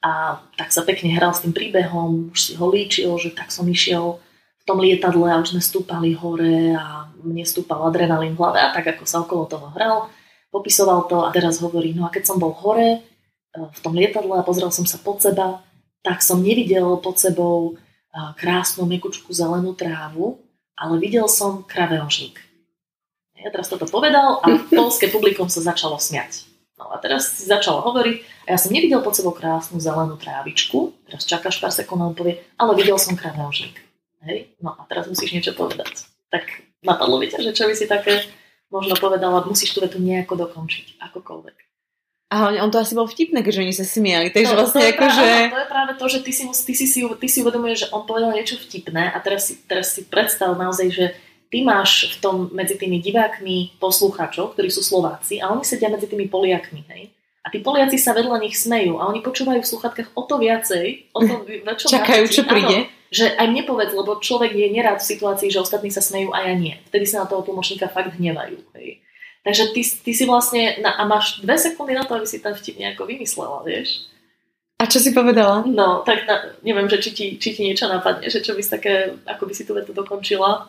S2: a tak sa pekne hral s tým príbehom, už si ho líčil, že tak som išiel v tom lietadle a už sme stúpali hore a mne stúpal adrenalín v hlave a tak ako sa okolo toho hral. Popisoval to a teraz hovorí, no a keď som bol hore e, v tom lietadle a pozrel som sa pod seba, tak som nevidel pod sebou e, krásnu mekučku zelenú trávu, ale videl som kraveožník. Ja teraz toto povedal a polské publikum sa začalo smiať. No a teraz si začal hovoriť a ja som nevidel pod sebou krásnu zelenú trávičku, teraz čakáš pár sekúnd a on povie, ale videl som kraveožník. Hej? No a teraz musíš niečo povedať. Tak napadlo ťa, že čo by si také možno povedala, musíš tú vetu nejako dokončiť, akokoľvek.
S1: A on, on to asi bol vtipné, keďže oni sa smiali. Takže no, vlastne to ako, že...
S2: To je práve to, že ty si, ty si, ty si uvedomuješ, že on povedal niečo vtipné a teraz si, teraz si predstav naozaj, že ty máš v tom medzi tými divákmi poslucháčov, ktorí sú Slováci a oni sedia medzi tými Poliakmi, hej? A tí Poliaci sa vedľa nich smejú a oni počúvajú v sluchatkách o to viacej, o to
S1: väčšom Čakajú, čo príde.
S2: Áno, že aj mne povedz, lebo človek je nerád v situácii, že ostatní sa smejú a ja nie. Vtedy sa na toho tlmočníka fakt hnevajú. Hej? Takže ty, ty si vlastne, na, a máš dve sekundy na to, aby si ten vtip nejako vymyslela, vieš?
S1: A čo si povedala?
S2: No, tak na, neviem, že či ti, či ti niečo napadne, že čo by si také, ako by si tu vetu dokončila.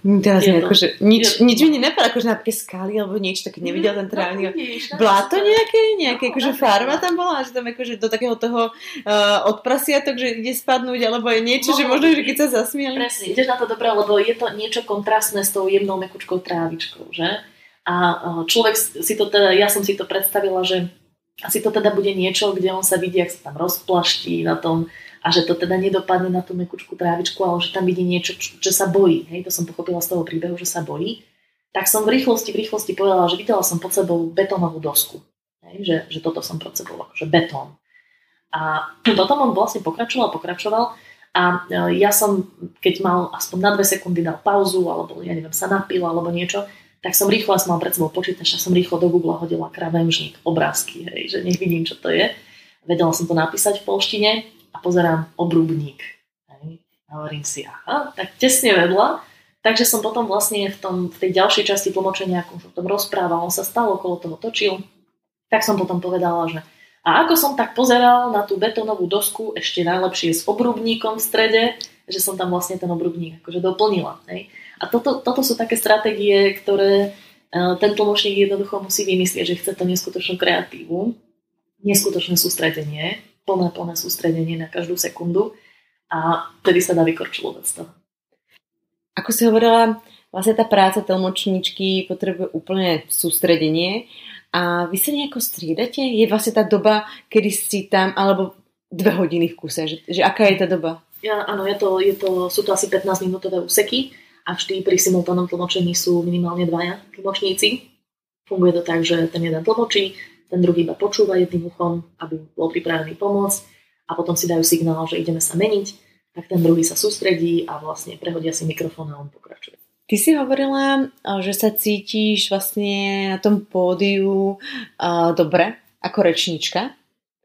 S1: Teraz je akože, nič, nič mi nenapadá, akože na skály alebo niečo, také nevidel ten trávnik. No, Bláto nejaké, nejaké, no, akože farma tam bola, že tam akože do takého toho uh, od prasiatok, že ide spadnúť, alebo je niečo, no, že možno, že keď sa zasmiali.
S2: Presne, ideš na to dobré, lebo je to niečo kontrastné s tou jemnou mekučkou trávičkou, že? A človek si to teda, ja som si to predstavila, že asi to teda bude niečo, kde on sa vidí, ak sa tam rozplaští na tom a že to teda nedopadne na tú mekučku trávičku, ale že tam vidí niečo, čo, čo sa bojí. Hej, to som pochopila z toho príbehu, že sa bojí. Tak som v rýchlosti, v rýchlosti povedala, že videla som pod sebou betónovú dosku. Hej, že, že toto som pod sebou, akože betón. A potom on vlastne pokračoval, pokračoval a e, ja som, keď mal aspoň na dve sekundy dal pauzu, alebo ja neviem, sa napil, alebo niečo, tak som rýchlo, ja som mal pred sebou počítač a som rýchlo do Google hodila kravemžník, obrázky, hej, že nech vidím, čo to je. Vedela som to napísať v polštine a pozerám obrubník. Hej. A hovorím si, aha, tak tesne vedľa. Takže som potom vlastne v, tom, v tej ďalšej časti tlmočenia, ako o tom rozprával, on sa stále okolo toho točil, tak som potom povedala, že a ako som tak pozeral na tú betónovú dosku, ešte najlepšie s obrubníkom v strede, že som tam vlastne ten obrubník akože doplnila. Hej. A toto, toto sú také stratégie, ktoré uh, ten tlmočník jednoducho musí vymyslieť, že chce to neskutočnú kreatívu, neskutočné sústredenie, plné, plné sústredenie na každú sekundu a vtedy sa dá vykorčilovať z toho.
S1: Ako si hovorila, vlastne tá práca tlmočníčky potrebuje úplne sústredenie a vy sa nejako striedate? Je vlastne tá doba, kedy si tam, alebo dve hodiny v kuse? Že, že aká je tá doba?
S2: Ja, áno, je to, je to, sú to asi 15 minútové úseky a vždy pri simultánom tlmočení sú minimálne dvaja tlmočníci. Funguje to tak, že ten jeden tlmočí, ten druhý iba počúva jedným uchom, aby bol pripravený pomôcť a potom si dajú signál, že ideme sa meniť, tak ten druhý sa sústredí a vlastne prehodia si mikrofón a on pokračuje.
S1: Ty si hovorila, že sa cítiš vlastne na tom pódiu uh, dobre, ako rečnička,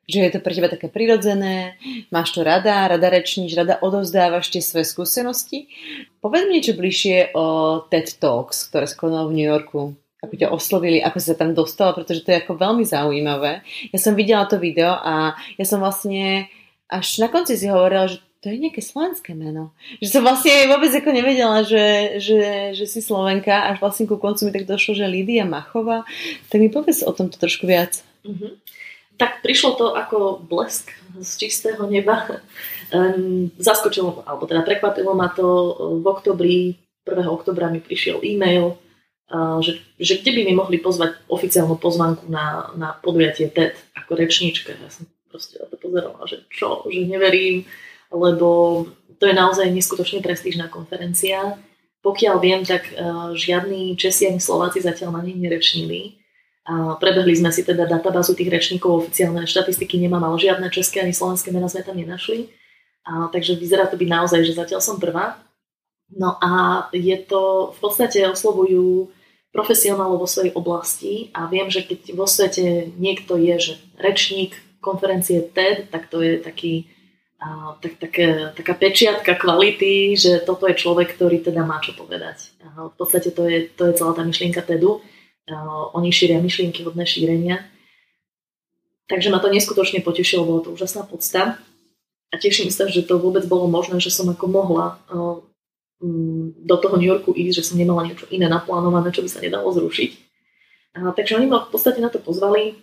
S1: že je to pre teba také prirodzené, máš to rada, rada rečníš, rada odovzdávaš tie svoje skúsenosti. Povedz mi niečo bližšie o TED Talks, ktoré skonal v New Yorku. Ako ťa oslovili, ako sa tam dostala, pretože to je ako veľmi zaujímavé. Ja som videla to video a ja som vlastne až na konci si hovorila, že to je nejaké slovenské meno. Že som vlastne vôbec ako nevedela, že, že, že si Slovenka, až vlastne ku koncu mi tak došlo, že Lídia Machová. Tak mi povedz o tomto trošku viac.
S2: Mm-hmm. Tak prišlo to ako blesk z čistého neba. Zaskočilo, alebo teda prekvapilo ma to v oktobri, 1. oktobra mi prišiel e-mail, že, že kde by mi mohli pozvať oficiálnu pozvanku na, na podujatie TED ako rečníčka. Ja som proste to pozerala, že čo, že neverím lebo to je naozaj neskutočne prestížná konferencia. Pokiaľ viem, tak uh, žiadni Česi ani Slováci zatiaľ na nej nerečnili. Prebehli sme si teda databázu tých rečníkov, oficiálne štatistiky nemám, ale žiadne české ani slovenské mená sme tam nenašli. Uh, takže vyzerá to byť naozaj, že zatiaľ som prvá. No a je to, v podstate oslovujú profesionálov vo svojej oblasti a viem, že keď vo svete niekto je, že rečník konferencie TED, tak to je taký a, tak, také, taká pečiatka kvality, že toto je človek, ktorý teda má čo povedať. A, v podstate to je, to je celá tá myšlienka TEDu. Oni šíria myšlienky hodné šírenia. Takže ma to neskutočne potešilo, bolo to úžasná podsta. A teším sa, že to vôbec bolo možné, že som ako mohla do toho New Yorku ísť, že som nemala niečo iné naplánované, čo by sa nedalo zrušiť. Takže oni ma v podstate na to pozvali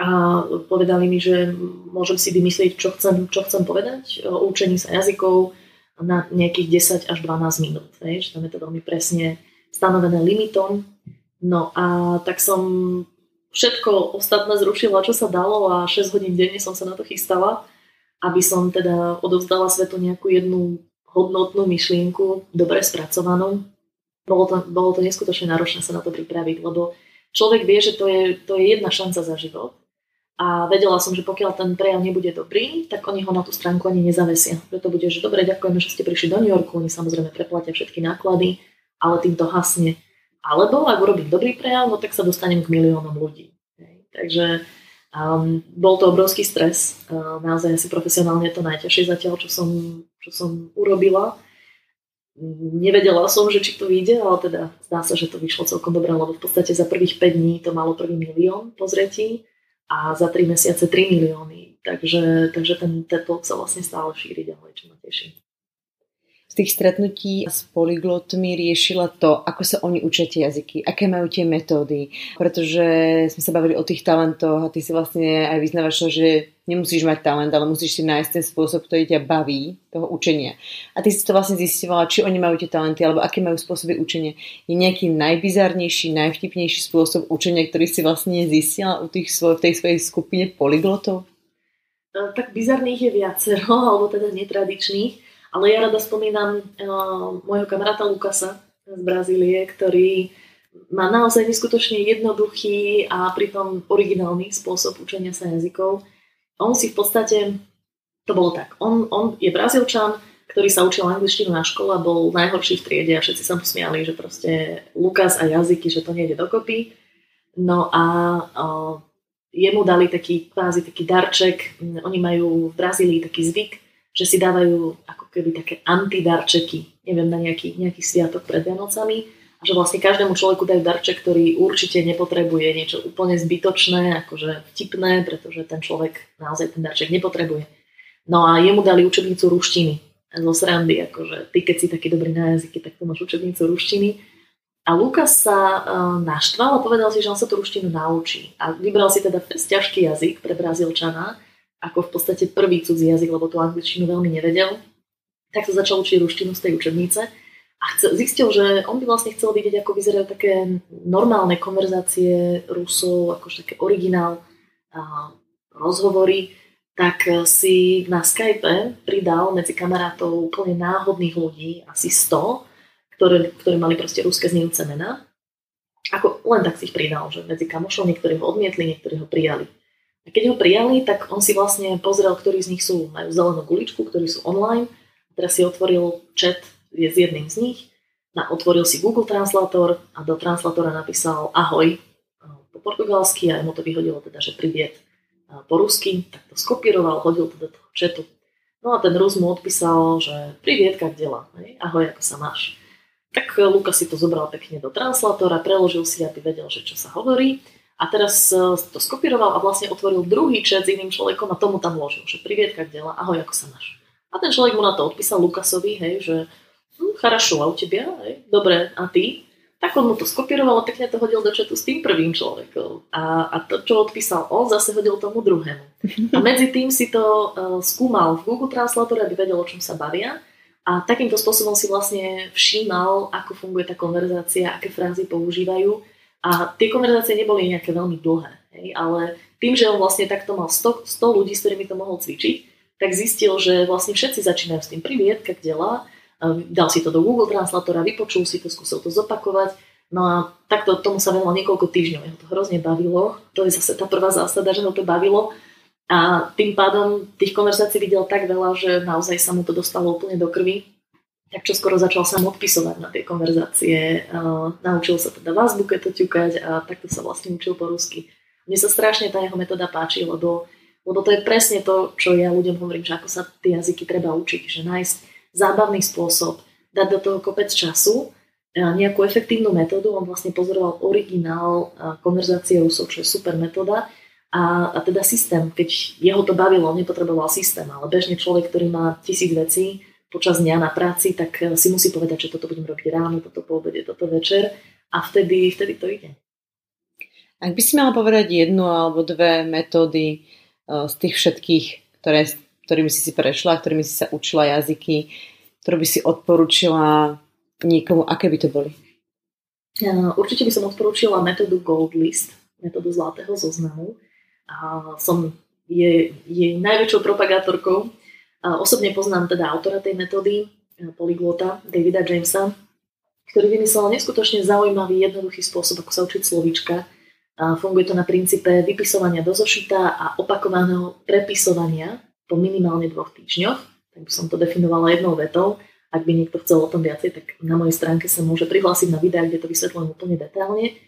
S2: a povedali mi, že môžem si vymyslieť, čo chcem, čo chcem povedať o učení sa jazykov na nejakých 10 až 12 minút. Hej, že tam je to veľmi presne stanovené limitom. No a tak som všetko ostatné zrušila, čo sa dalo a 6 hodín denne som sa na to chystala, aby som teda odovzdala svetu nejakú jednu hodnotnú myšlienku, dobre spracovanú. Bolo to, bolo to neskutočne náročné sa na to pripraviť, lebo človek vie, že to je, to je jedna šanca za život a vedela som, že pokiaľ ten prejav nebude dobrý, tak oni ho na tú stránku ani nezavesia. Preto bude, že dobre, ďakujeme, že ste prišli do New Yorku, oni samozrejme preplatia všetky náklady, ale týmto hasne. Alebo ak urobím dobrý prejav, no tak sa dostanem k miliónom ľudí. Hej. Takže um, bol to obrovský stres. Uh, naozaj asi profesionálne to najťažšie zatiaľ, čo som, čo som urobila. Nevedela som, že či to vyjde, ale teda zdá sa, že to vyšlo celkom dobre, lebo v podstate za prvých 5 dní to malo prvý milión pozretí a za 3 mesiace 3 milióny. Takže, takže ten TED sa vlastne stále šíri ďalej, čo ma teší
S1: z tých stretnutí s polyglotmi riešila to, ako sa oni učia tie jazyky, aké majú tie metódy, pretože sme sa bavili o tých talentoch a ty si vlastne aj vyznávaš to, že nemusíš mať talent, ale musíš si nájsť ten spôsob, ktorý ťa baví, toho učenia. A ty si to vlastne zistila, či oni majú tie talenty, alebo aké majú spôsoby učenia. Je nejaký najbizarnejší, najvtipnejší spôsob učenia, ktorý si vlastne zistila u tých svoj, v tej svojej skupine polyglotov?
S2: E, tak bizarných je viacero, <laughs> alebo teda netradičných. Ale ja rada spomínam uh, môjho kamaráta Lukasa z Brazílie, ktorý má naozaj neskutočne jednoduchý a pritom originálny spôsob učenia sa jazykov. On si v podstate, to bolo tak, on, on je brazílčan, ktorý sa učil angličtinu na škole bol najhorší v triede a všetci sa mu smiali, že proste Lukas a jazyky, že to nejde dokopy. No a uh, jemu dali taký kvázi taký darček, oni majú v Brazílii taký zvyk, že si dávajú ako keby také antidarčeky, neviem, na nejaký, nejaký sviatok pred Vianocami a že vlastne každému človeku dajú darček, ktorý určite nepotrebuje niečo úplne zbytočné, akože vtipné, pretože ten človek naozaj ten darček nepotrebuje. No a jemu dali učebnicu ruštiny zo srandy, akože ty keď si taký dobrý na jazyky, tak to máš učebnicu ruštiny. A Lukas sa uh, naštval a povedal si, že on sa tú ruštinu naučí. A vybral si teda ťažký jazyk pre Brazílčana, ako v podstate prvý cudzí jazyk, lebo tú angličtinu veľmi nevedel. Tak sa začal učiť ruštinu z tej učebnice a zistil, že on by vlastne chcel vidieť, ako vyzerajú také normálne konverzácie Rusov, akože také originál rozhovory, tak si na Skype pridal medzi kamarátov úplne náhodných ľudí, asi 100, ktoré, ktorí mali proste ruské znejúce mená. Ako len tak si ich pridal, že medzi kamošov niektorí ho odmietli, niektorí ho prijali. Keď ho prijali, tak on si vlastne pozrel, ktorí z nich sú, majú zelenú guličku, ktorí sú online. Teraz si otvoril chat je s jedným z nich, na, otvoril si Google Translator a do translatora napísal ahoj po portugalsky a mu to vyhodilo teda, že priviet po rusky, tak to skopíroval, hodil to do toho chatu. No a ten Rus mu odpísal, že priviet, jak dela, ahoj, ako sa máš. Tak Luka si to zobral pekne do translatora, preložil si, aby vedel, že čo sa hovorí. A teraz e, to skopíroval a vlastne otvoril druhý chat s iným človekom a tomu tam vložil, že privietka Dela, ahoj, ako sa máš? A ten človek mu na to odpísal Lukasovi, hej, že hm, charašo, a u tebia, hej, dobre, a ty? Tak on mu to skopíroval a pekne to hodil do četu s tým prvým človekom. A, a to, čo odpísal on, zase hodil tomu druhému. A medzi tým si to uh, skúmal v Google Translatore, aby vedel, o čom sa bavia. A takýmto spôsobom si vlastne všímal, ako funguje tá konverzácia, aké frázy používajú a tie konverzácie neboli nejaké veľmi dlhé. Hej, ale tým, že on vlastne takto mal 100, 100 ľudí, s ktorými to mohol cvičiť, tak zistil, že vlastne všetci začínajú s tým priviet, jak delá, dal si to do Google Translatora, vypočul si to, skúsil to zopakovať. No a takto tomu sa venovalo niekoľko týždňov. Jeho to hrozne bavilo. To je zase tá prvá zásada, že ho to bavilo. A tým pádom tých konverzácií videl tak veľa, že naozaj sa mu to dostalo úplne do krvi. Tak čo skoro začal sa odpisovať na tie konverzácie. Naučil sa teda v azbuke to ťukať a takto sa vlastne učil po rusky. Mne sa strašne tá jeho metóda páči, lebo, lebo to je presne to, čo ja ľuďom hovorím, že ako sa tie jazyky treba učiť. Že nájsť zábavný spôsob, dať do toho kopec času, nejakú efektívnu metódu. On vlastne pozoroval originál konverzácie Rusov, čo je super metóda. A, a teda systém, keď jeho to bavilo, on nepotreboval systém, ale bežne človek, ktorý má tisíc vecí počas dňa na práci, tak e, si musí povedať, že toto budem robiť ráno, toto po obede, toto večer a vtedy, vtedy to ide.
S1: Ak by si mala povedať jednu alebo dve metódy e, z tých všetkých, ktoré ktorými si si prešla, ktorými si sa učila jazyky, ktoré by si odporúčila niekomu, aké by to boli?
S2: Určite by som odporúčila metódu Gold List, metódu zlatého zoznamu. A som je, jej najväčšou propagátorkou. Osobne poznám teda autora tej metódy, polyglota Davida Jamesa, ktorý vymyslel neskutočne zaujímavý, jednoduchý spôsob, ako sa učiť slovíčka. Funguje to na princípe vypisovania do zošita a opakovaného prepisovania po minimálne dvoch týždňoch, tak by som to definovala jednou vetou. Ak by niekto chcel o tom viacej, tak na mojej stránke sa môže prihlásiť na videá, kde to vysvetľujem úplne detálne.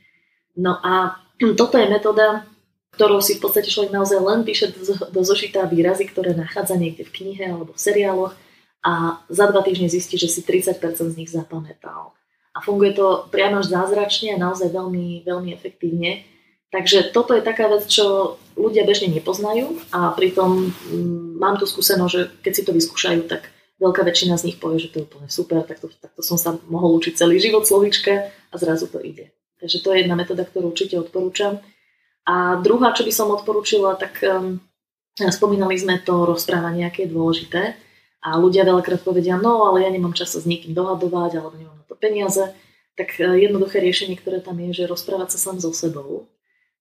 S2: No a <clears throat> toto je metóda, ktorou si v podstate človek naozaj len píše do zošitá výrazy, ktoré nachádza niekde v knihe alebo v seriáloch a za dva týždne zistí, že si 30% z nich zapamätal. A funguje to priamo až zázračne a naozaj veľmi, veľmi efektívne. Takže toto je taká vec, čo ľudia bežne nepoznajú a pritom mm, mám tu skúsenosť, že keď si to vyskúšajú, tak veľká väčšina z nich povie, že to je úplne super, takto, takto som sa mohol učiť celý život slovíčka a zrazu to ide. Takže to je jedna metóda, ktorú určite odporúčam. A druhá, čo by som odporúčila, tak spomínali sme to rozprávanie, aké je dôležité. A ľudia veľakrát povedia, no ale ja nemám čas sa s niekým dohadovať, alebo nemám na to peniaze. Tak uh, jednoduché riešenie, ktoré tam je, že rozprávať sa sám so sebou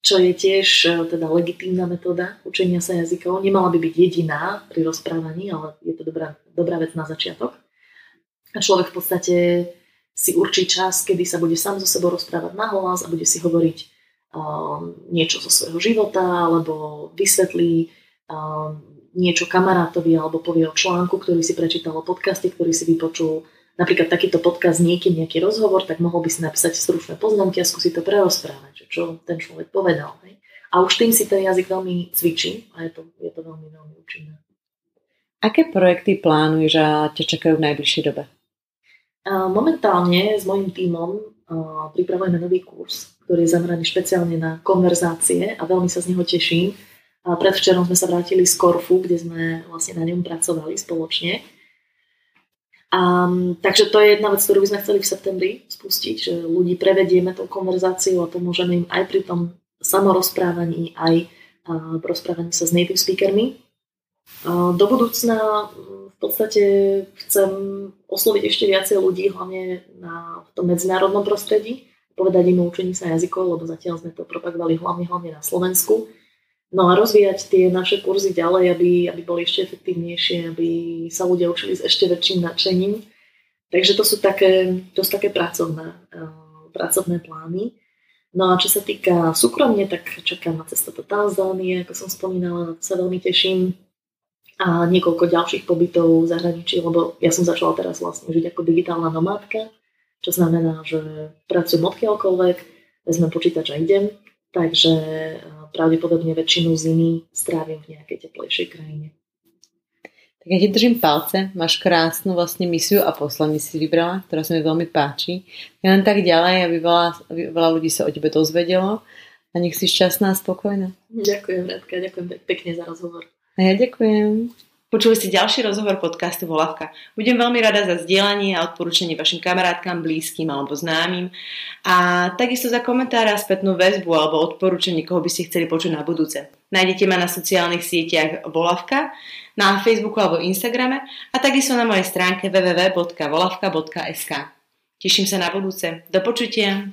S2: čo je tiež e, teda legitímna metóda učenia sa jazykov. Nemala by byť jediná pri rozprávaní, ale je to dobrá, dobrá vec na začiatok. A človek v podstate si určí čas, kedy sa bude sám so sebou rozprávať na hlas a bude si hovoriť um, niečo zo svojho života, alebo vysvetlí um, niečo kamarátovi, alebo povie o článku, ktorý si prečítal o podcaste, ktorý si vypočul napríklad takýto podcast niekým, nejaký rozhovor, tak mohol by si napísať stručné poznámky a skúsiť to prerozprávať, čo ten človek povedal. Hej? A už tým si ten jazyk veľmi cvičí a je to, je to veľmi, veľmi účinné.
S1: Aké projekty plánuješ a ťa čakajú v najbližšej dobe?
S2: Momentálne s mojim tímom pripravujeme nový kurz, ktorý je zameraný špeciálne na konverzácie a veľmi sa z neho teším. Predvčerom sme sa vrátili z Korfu, kde sme vlastne na ňom pracovali spoločne. A, takže to je jedna vec, ktorú by sme chceli v septembri spustiť, že ľudí prevedieme tou konverzáciou a pomôžeme im aj pri tom samorozprávaní, aj a, rozprávaní sa s native speakermi. A, do budúcna podstate chcem osloviť ešte viacej ľudí, hlavne na, v tom medzinárodnom prostredí, povedať im o učení sa jazykov, lebo zatiaľ sme to propagovali hlavne, hlavne na Slovensku No a rozvíjať tie naše kurzy ďalej, aby, aby boli ešte efektívnejšie, aby sa ľudia učili s ešte väčším nadšením. Takže to sú také, to sú také pracovné, uh, pracovné plány. No a čo sa týka súkromne, tak čakám na cestu do Tanzánie, ako som spomínala, sa veľmi teším. A niekoľko ďalších pobytov v zahraničí, lebo ja som začala teraz vlastne žiť ako digitálna nomádka, čo znamená, že pracujem odkiaľkoľvek, vezmem počítač a idem, takže pravdepodobne väčšinu zimy strávim v nejakej teplejšej krajine.
S1: Tak ja ti držím palce, máš krásnu vlastne misiu a poslanie si vybrala, ktorá sa mi veľmi páči. Ja len tak ďalej, aby veľa, aby veľa ľudí sa o tebe dozvedelo a nech si šťastná a spokojná.
S2: Ďakujem, Radka, ďakujem pekne za rozhovor.
S1: A ja ďakujem. Počuli ste ďalší rozhovor podcastu Volavka. Budem veľmi rada za zdieľanie a odporúčanie vašim kamarátkam, blízkym alebo známym a takisto za komentáre a spätnú väzbu alebo odporúčanie, koho by ste chceli počuť na budúce. Nájdete ma na sociálnych sieťach Volavka, na Facebooku alebo Instagrame a takisto na mojej stránke www.volavka.sk. Teším sa na budúce. Do počutia.